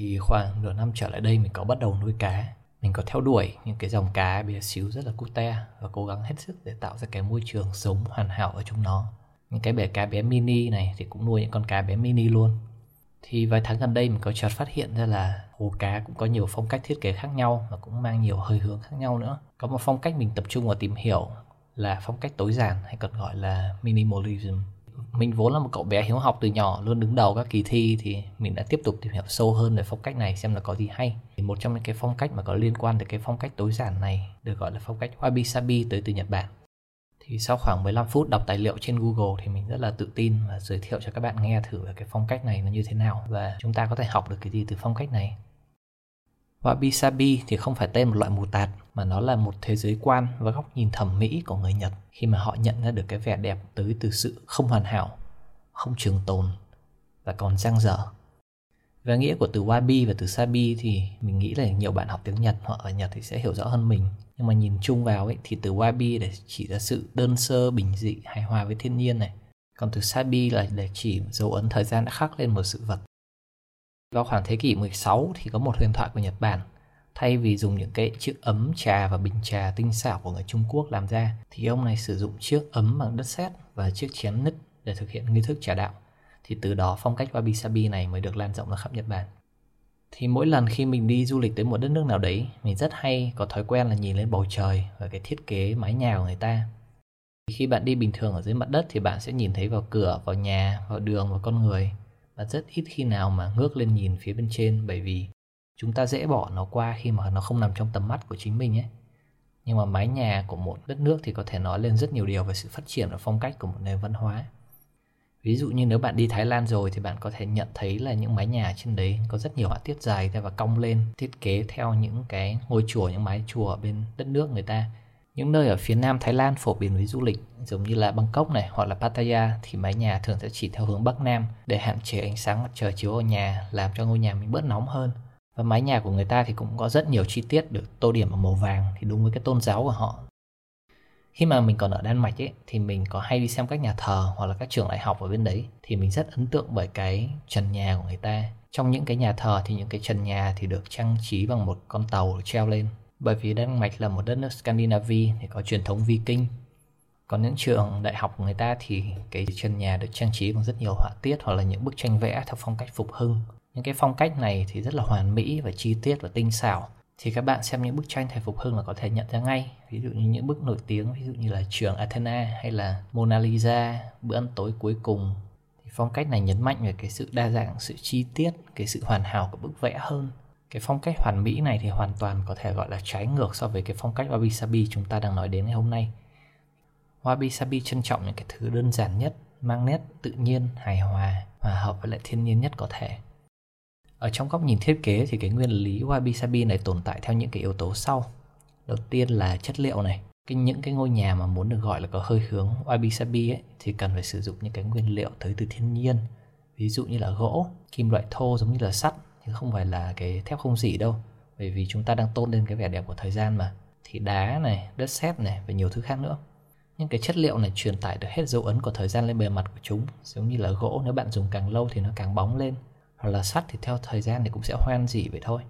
thì khoảng nửa năm trở lại đây mình có bắt đầu nuôi cá. Mình có theo đuổi những cái dòng cá bé xíu rất là cute và cố gắng hết sức để tạo ra cái môi trường sống hoàn hảo ở chúng nó. Những cái bể cá bé mini này thì cũng nuôi những con cá bé mini luôn. Thì vài tháng gần đây mình có chợt phát hiện ra là hồ cá cũng có nhiều phong cách thiết kế khác nhau và cũng mang nhiều hơi hướng khác nhau nữa. Có một phong cách mình tập trung vào tìm hiểu là phong cách tối giản hay còn gọi là minimalism mình vốn là một cậu bé hiếu học từ nhỏ, luôn đứng đầu các kỳ thi, thì mình đã tiếp tục tìm hiểu sâu hơn về phong cách này, xem là có gì hay. Thì một trong những cái phong cách mà có liên quan tới cái phong cách tối giản này, được gọi là phong cách wabi sabi tới từ Nhật Bản. Thì sau khoảng 15 phút đọc tài liệu trên Google thì mình rất là tự tin và giới thiệu cho các bạn nghe thử về cái phong cách này nó như thế nào và chúng ta có thể học được cái gì từ phong cách này. Wabi Sabi thì không phải tên một loại mù tạt mà nó là một thế giới quan và góc nhìn thẩm mỹ của người Nhật khi mà họ nhận ra được cái vẻ đẹp tới từ sự không hoàn hảo, không trường tồn và còn giang dở. Và nghĩa của từ Wabi và từ Sabi thì mình nghĩ là nhiều bạn học tiếng Nhật hoặc ở Nhật thì sẽ hiểu rõ hơn mình. Nhưng mà nhìn chung vào ấy thì từ Wabi để chỉ ra sự đơn sơ, bình dị, hài hòa với thiên nhiên này. Còn từ Sabi là để chỉ dấu ấn thời gian đã khắc lên một sự vật vào khoảng thế kỷ 16 thì có một huyền thoại của Nhật Bản. Thay vì dùng những cái chiếc ấm trà và bình trà tinh xảo của người Trung Quốc làm ra, thì ông này sử dụng chiếc ấm bằng đất sét và chiếc chén nứt để thực hiện nghi thức trà đạo. Thì từ đó phong cách wabi sabi này mới được lan rộng ra khắp Nhật Bản. Thì mỗi lần khi mình đi du lịch tới một đất nước nào đấy, mình rất hay có thói quen là nhìn lên bầu trời và cái thiết kế mái nhà của người ta. Khi bạn đi bình thường ở dưới mặt đất thì bạn sẽ nhìn thấy vào cửa, vào nhà, vào đường, vào con người và rất ít khi nào mà ngước lên nhìn phía bên trên bởi vì chúng ta dễ bỏ nó qua khi mà nó không nằm trong tầm mắt của chính mình ấy. Nhưng mà mái nhà của một đất nước thì có thể nói lên rất nhiều điều về sự phát triển và phong cách của một nền văn hóa. Ví dụ như nếu bạn đi Thái Lan rồi thì bạn có thể nhận thấy là những mái nhà trên đấy có rất nhiều họa tiết dài ra và cong lên, thiết kế theo những cái ngôi chùa, những mái chùa ở bên đất nước người ta. Những nơi ở phía nam Thái Lan phổ biến với du lịch giống như là Bangkok này hoặc là Pattaya thì mái nhà thường sẽ chỉ theo hướng bắc nam để hạn chế ánh sáng mặt trời chiếu vào nhà, làm cho ngôi nhà mình bớt nóng hơn. Và mái nhà của người ta thì cũng có rất nhiều chi tiết được tô điểm bằng màu vàng thì đúng với cái tôn giáo của họ. Khi mà mình còn ở Đan Mạch ấy, thì mình có hay đi xem các nhà thờ hoặc là các trường đại học ở bên đấy thì mình rất ấn tượng bởi cái trần nhà của người ta. Trong những cái nhà thờ thì những cái trần nhà thì được trang trí bằng một con tàu treo lên bởi vì Đan Mạch là một đất nước Scandinavia thì có truyền thống Viking. Còn những trường đại học của người ta thì cái trần nhà được trang trí bằng rất nhiều họa tiết hoặc là những bức tranh vẽ theo phong cách phục hưng. Những cái phong cách này thì rất là hoàn mỹ và chi tiết và tinh xảo. Thì các bạn xem những bức tranh thời phục hưng là có thể nhận ra ngay. Ví dụ như những bức nổi tiếng, ví dụ như là trường Athena hay là Mona Lisa, bữa ăn tối cuối cùng. Thì phong cách này nhấn mạnh về cái sự đa dạng, sự chi tiết, cái sự hoàn hảo của bức vẽ hơn cái phong cách hoàn mỹ này thì hoàn toàn có thể gọi là trái ngược so với cái phong cách wabi sabi chúng ta đang nói đến ngày hôm nay wabi sabi trân trọng những cái thứ đơn giản nhất mang nét tự nhiên hài hòa hòa hợp với lại thiên nhiên nhất có thể ở trong góc nhìn thiết kế thì cái nguyên lý wabi sabi này tồn tại theo những cái yếu tố sau. Đầu tiên là chất liệu này. Cái những cái ngôi nhà mà muốn được gọi là có hơi hướng wabi sabi ấy, thì cần phải sử dụng những cái nguyên liệu tới từ thiên nhiên. Ví dụ như là gỗ, kim loại thô giống như là sắt chứ không phải là cái thép không dỉ đâu. Bởi vì chúng ta đang tôn lên cái vẻ đẹp của thời gian mà. Thì đá này, đất sét này và nhiều thứ khác nữa. Những cái chất liệu này truyền tải được hết dấu ấn của thời gian lên bề mặt của chúng. Giống như là gỗ, nếu bạn dùng càng lâu thì nó càng bóng lên hoặc là sắt thì theo thời gian thì cũng sẽ hoen dỉ vậy thôi.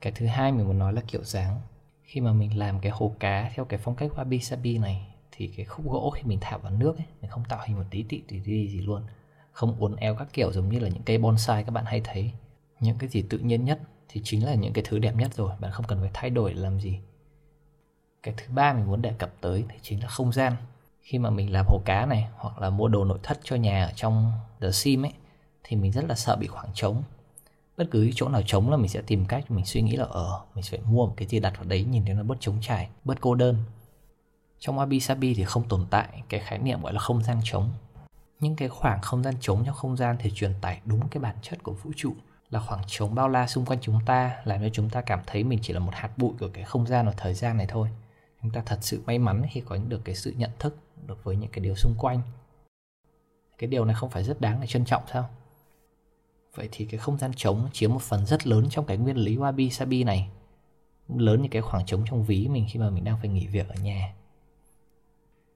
Cái thứ hai mình muốn nói là kiểu dáng. Khi mà mình làm cái hồ cá theo cái phong cách wabi sabi này thì cái khúc gỗ khi mình thả vào nước ấy mình không tạo hình một tí tị tí, tí gì luôn. Không uốn éo các kiểu giống như là những cây bonsai các bạn hay thấy. Những cái gì tự nhiên nhất thì chính là những cái thứ đẹp nhất rồi bạn không cần phải thay đổi làm gì. Cái thứ ba mình muốn đề cập tới thì chính là không gian. Khi mà mình làm hồ cá này hoặc là mua đồ nội thất cho nhà ở trong The Sim ấy thì mình rất là sợ bị khoảng trống. Bất cứ chỗ nào trống là mình sẽ tìm cách, mình suy nghĩ là ở mình sẽ mua một cái gì đặt vào đấy, nhìn thấy nó bớt trống trải, bớt cô đơn. Trong Wabi Sabi thì không tồn tại cái khái niệm gọi là không gian trống. Những cái khoảng không gian trống trong không gian thì truyền tải đúng cái bản chất của vũ trụ, là khoảng trống bao la xung quanh chúng ta, làm cho chúng ta cảm thấy mình chỉ là một hạt bụi của cái không gian và thời gian này thôi. Chúng ta thật sự may mắn khi có được cái sự nhận thức được với những cái điều xung quanh. Cái điều này không phải rất đáng để trân trọng, sao? Vậy thì cái không gian trống chiếm một phần rất lớn trong cái nguyên lý wabi sabi này. Lớn như cái khoảng trống trong ví mình khi mà mình đang phải nghỉ việc ở nhà.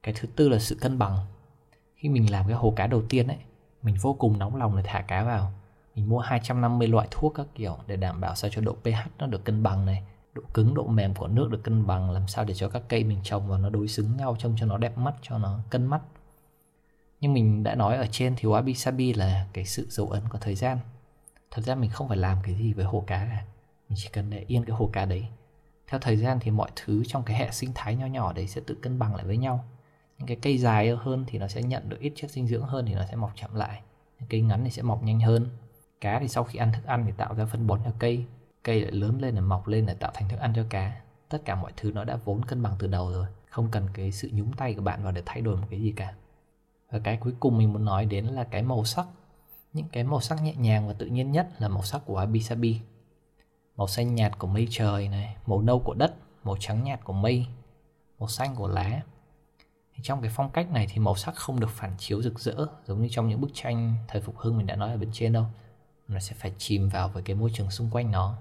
Cái thứ tư là sự cân bằng. Khi mình làm cái hồ cá đầu tiên ấy, mình vô cùng nóng lòng để thả cá vào. Mình mua 250 loại thuốc các kiểu để đảm bảo sao cho độ pH nó được cân bằng này, độ cứng, độ mềm của nước được cân bằng, làm sao để cho các cây mình trồng vào nó đối xứng nhau, trông cho nó đẹp mắt, cho nó cân mắt nhưng mình đã nói ở trên thì wabi sabi là cái sự dấu ấn của thời gian. Thật ra mình không phải làm cái gì với hồ cá cả. Mình chỉ cần để yên cái hồ cá đấy. Theo thời gian thì mọi thứ trong cái hệ sinh thái nho nhỏ đấy sẽ tự cân bằng lại với nhau. Những cái cây dài hơn thì nó sẽ nhận được ít chất dinh dưỡng hơn thì nó sẽ mọc chậm lại. Những cây ngắn thì sẽ mọc nhanh hơn. Cá thì sau khi ăn thức ăn thì tạo ra phân bón cho cây. Cây lại lớn lên để mọc lên để tạo thành thức ăn cho cá. Tất cả mọi thứ nó đã vốn cân bằng từ đầu rồi. Không cần cái sự nhúng tay của bạn vào để thay đổi một cái gì cả và cái cuối cùng mình muốn nói đến là cái màu sắc. Những cái màu sắc nhẹ nhàng và tự nhiên nhất là màu sắc của wabi sabi màu xanh nhạt của mây trời này, màu nâu của đất, màu trắng nhạt của mây, màu xanh của lá. Thì trong cái phong cách này thì màu sắc không được phản chiếu rực rỡ, giống như trong những bức tranh thời phục hưng mình đã nói ở bên trên đâu. Nó sẽ phải chìm vào với cái môi trường xung quanh nó.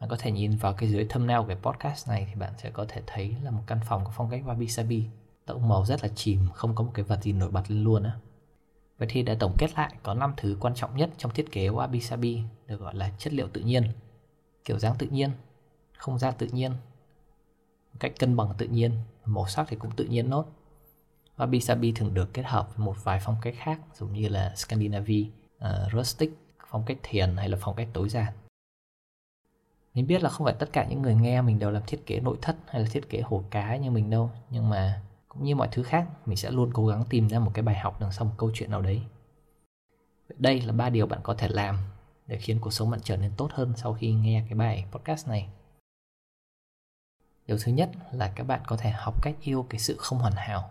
Bạn có thể nhìn vào cái dưới thumbnail của cái podcast này thì bạn sẽ có thể thấy là một căn phòng có phong cách wabi sabi tông màu rất là chìm không có một cái vật gì nổi bật lên luôn á Vậy thì để tổng kết lại có 5 thứ quan trọng nhất trong thiết kế wabi sabi được gọi là chất liệu tự nhiên, kiểu dáng tự nhiên, không gian tự nhiên, cách cân bằng tự nhiên, màu sắc thì cũng tự nhiên nốt. Wabi sabi thường được kết hợp với một vài phong cách khác giống như là Scandinavia, uh, rustic, phong cách thiền hay là phong cách tối giản. Mình biết là không phải tất cả những người nghe mình đều làm thiết kế nội thất hay là thiết kế hồ cá như mình đâu, nhưng mà cũng như mọi thứ khác, mình sẽ luôn cố gắng tìm ra một cái bài học đằng sau một câu chuyện nào đấy. Đây là ba điều bạn có thể làm để khiến cuộc sống bạn trở nên tốt hơn sau khi nghe cái bài podcast này. Điều thứ nhất là các bạn có thể học cách yêu cái sự không hoàn hảo.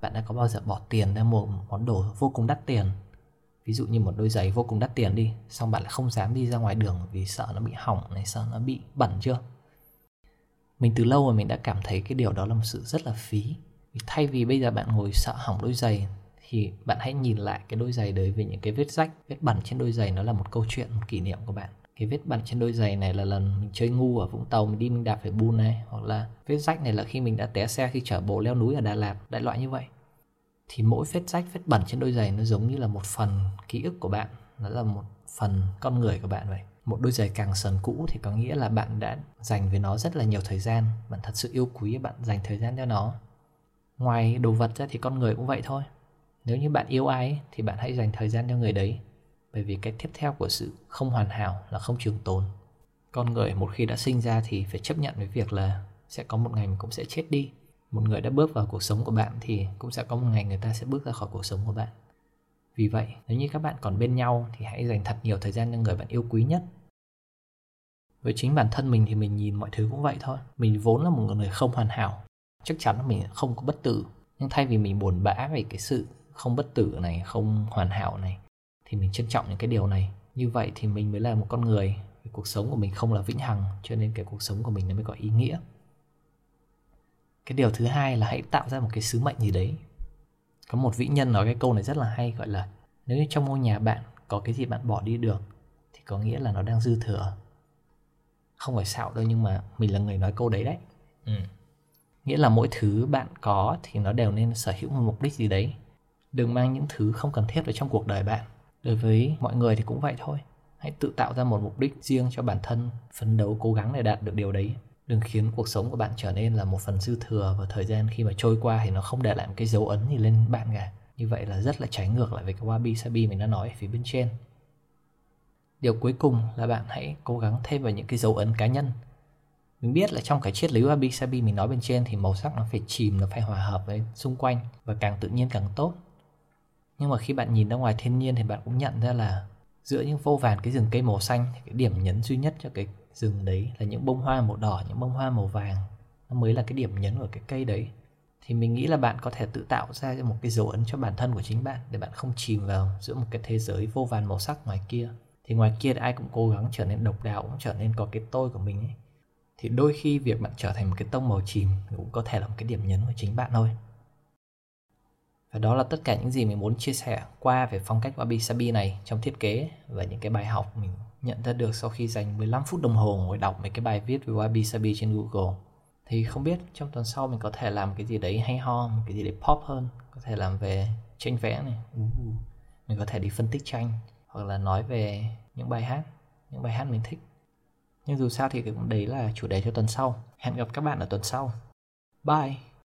Bạn đã có bao giờ bỏ tiền ra một món đồ vô cùng đắt tiền ví dụ như một đôi giày vô cùng đắt tiền đi xong bạn lại không dám đi ra ngoài đường vì sợ nó bị hỏng này sợ nó bị bẩn chưa mình từ lâu rồi mình đã cảm thấy cái điều đó là một sự rất là phí. Thay vì bây giờ bạn ngồi sợ hỏng đôi giày, thì bạn hãy nhìn lại cái đôi giày đấy về những cái vết rách, vết bẩn trên đôi giày. Nó là một câu chuyện, một kỷ niệm của bạn. Cái vết bẩn trên đôi giày này là lần mình chơi ngu ở Vũng Tàu, mình đi mình đạp phải bùn này, hoặc là vết rách này là khi mình đã té xe khi chở bồ leo núi ở Đà Lạt, đại loại như vậy. Thì mỗi vết rách, vết bẩn trên đôi giày nó giống như là một phần ký ức của bạn. Nó là một phần con người của bạn vậy một đôi giày càng sần cũ thì có nghĩa là bạn đã dành với nó rất là nhiều thời gian. Bạn thật sự yêu quý bạn dành thời gian cho nó. Ngoài đồ vật ra thì con người cũng vậy thôi. Nếu như bạn yêu ai thì bạn hãy dành thời gian cho người đấy. Bởi vì cái tiếp theo của sự không hoàn hảo là không trường tồn. Con người một khi đã sinh ra thì phải chấp nhận với việc là sẽ có một ngày mình cũng sẽ chết đi. Một người đã bước vào cuộc sống của bạn thì cũng sẽ có một ngày người ta sẽ bước ra khỏi cuộc sống của bạn. Vì vậy, nếu như các bạn còn bên nhau thì hãy dành thật nhiều thời gian cho người bạn yêu quý nhất với chính bản thân mình thì mình nhìn mọi thứ cũng vậy thôi. Mình vốn là một người không hoàn hảo. Chắc chắn là mình không có bất tử. Nhưng thay vì mình buồn bã về cái sự không bất tử này, không hoàn hảo này, thì mình trân trọng những cái điều này. Như vậy thì mình mới là một con người. Cuộc sống của mình không là vĩnh hằng, cho nên cái cuộc sống của mình nó mới có ý nghĩa. Cái điều thứ hai là hãy tạo ra một cái sứ mệnh gì đấy. Có một vĩ nhân nói cái câu này rất là hay, gọi là, nếu như trong ngôi nhà bạn có cái gì bạn bỏ đi được, thì có nghĩa là nó đang dư thừa không phải xạo đâu nhưng mà mình là người nói câu đấy đấy. Ừ. nghĩa là mỗi thứ bạn có thì nó đều nên sở hữu một mục đích gì đấy. Đừng mang những thứ không cần thiết vào trong cuộc đời bạn. Đối với mọi người thì cũng vậy thôi. Hãy tự tạo ra một mục đích riêng cho bản thân phấn đấu cố gắng để đạt được điều đấy. Đừng khiến cuộc sống của bạn trở nên là một phần dư thừa và thời gian khi mà trôi qua thì nó không để lại một cái dấu ấn gì lên bạn cả. Như vậy là rất là trái ngược lại với cái wabi sabi mình đã nói ở phía bên trên điều cuối cùng là bạn hãy cố gắng thêm vào những cái dấu ấn cá nhân. Mình biết là trong cái triết lý wabi sabi mình nói bên trên thì màu sắc nó phải chìm, nó phải hòa hợp với xung quanh và càng tự nhiên càng tốt. Nhưng mà khi bạn nhìn ra ngoài thiên nhiên thì bạn cũng nhận ra là giữa những vô vàn cái rừng cây màu xanh thì cái điểm nhấn duy nhất cho cái rừng đấy là những bông hoa màu đỏ, những bông hoa màu vàng. Nó mới là cái điểm nhấn của cái cây đấy. Thì mình nghĩ là bạn có thể tự tạo ra một cái dấu ấn cho bản thân của chính bạn để bạn không chìm vào giữa một cái thế giới vô vàn màu sắc ngoài kia thì ngoài kia ai cũng cố gắng trở nên độc đáo cũng trở nên có cái tôi của mình ấy thì đôi khi việc bạn trở thành một cái tông màu chìm cũng có thể là một cái điểm nhấn của chính bạn thôi và đó là tất cả những gì mình muốn chia sẻ qua về phong cách Wabi Sabi này trong thiết kế và những cái bài học mình nhận ra được sau khi dành 15 phút đồng hồ ngồi đọc mấy cái bài viết về Wabi Sabi trên Google. Thì không biết trong tuần sau mình có thể làm cái gì đấy hay ho, một cái gì đấy pop hơn, có thể làm về tranh vẽ này. Mình có thể đi phân tích tranh hoặc là nói về những bài hát, những bài hát mình thích. Nhưng dù sao thì cũng đấy là chủ đề cho tuần sau. Hẹn gặp các bạn ở tuần sau. Bye!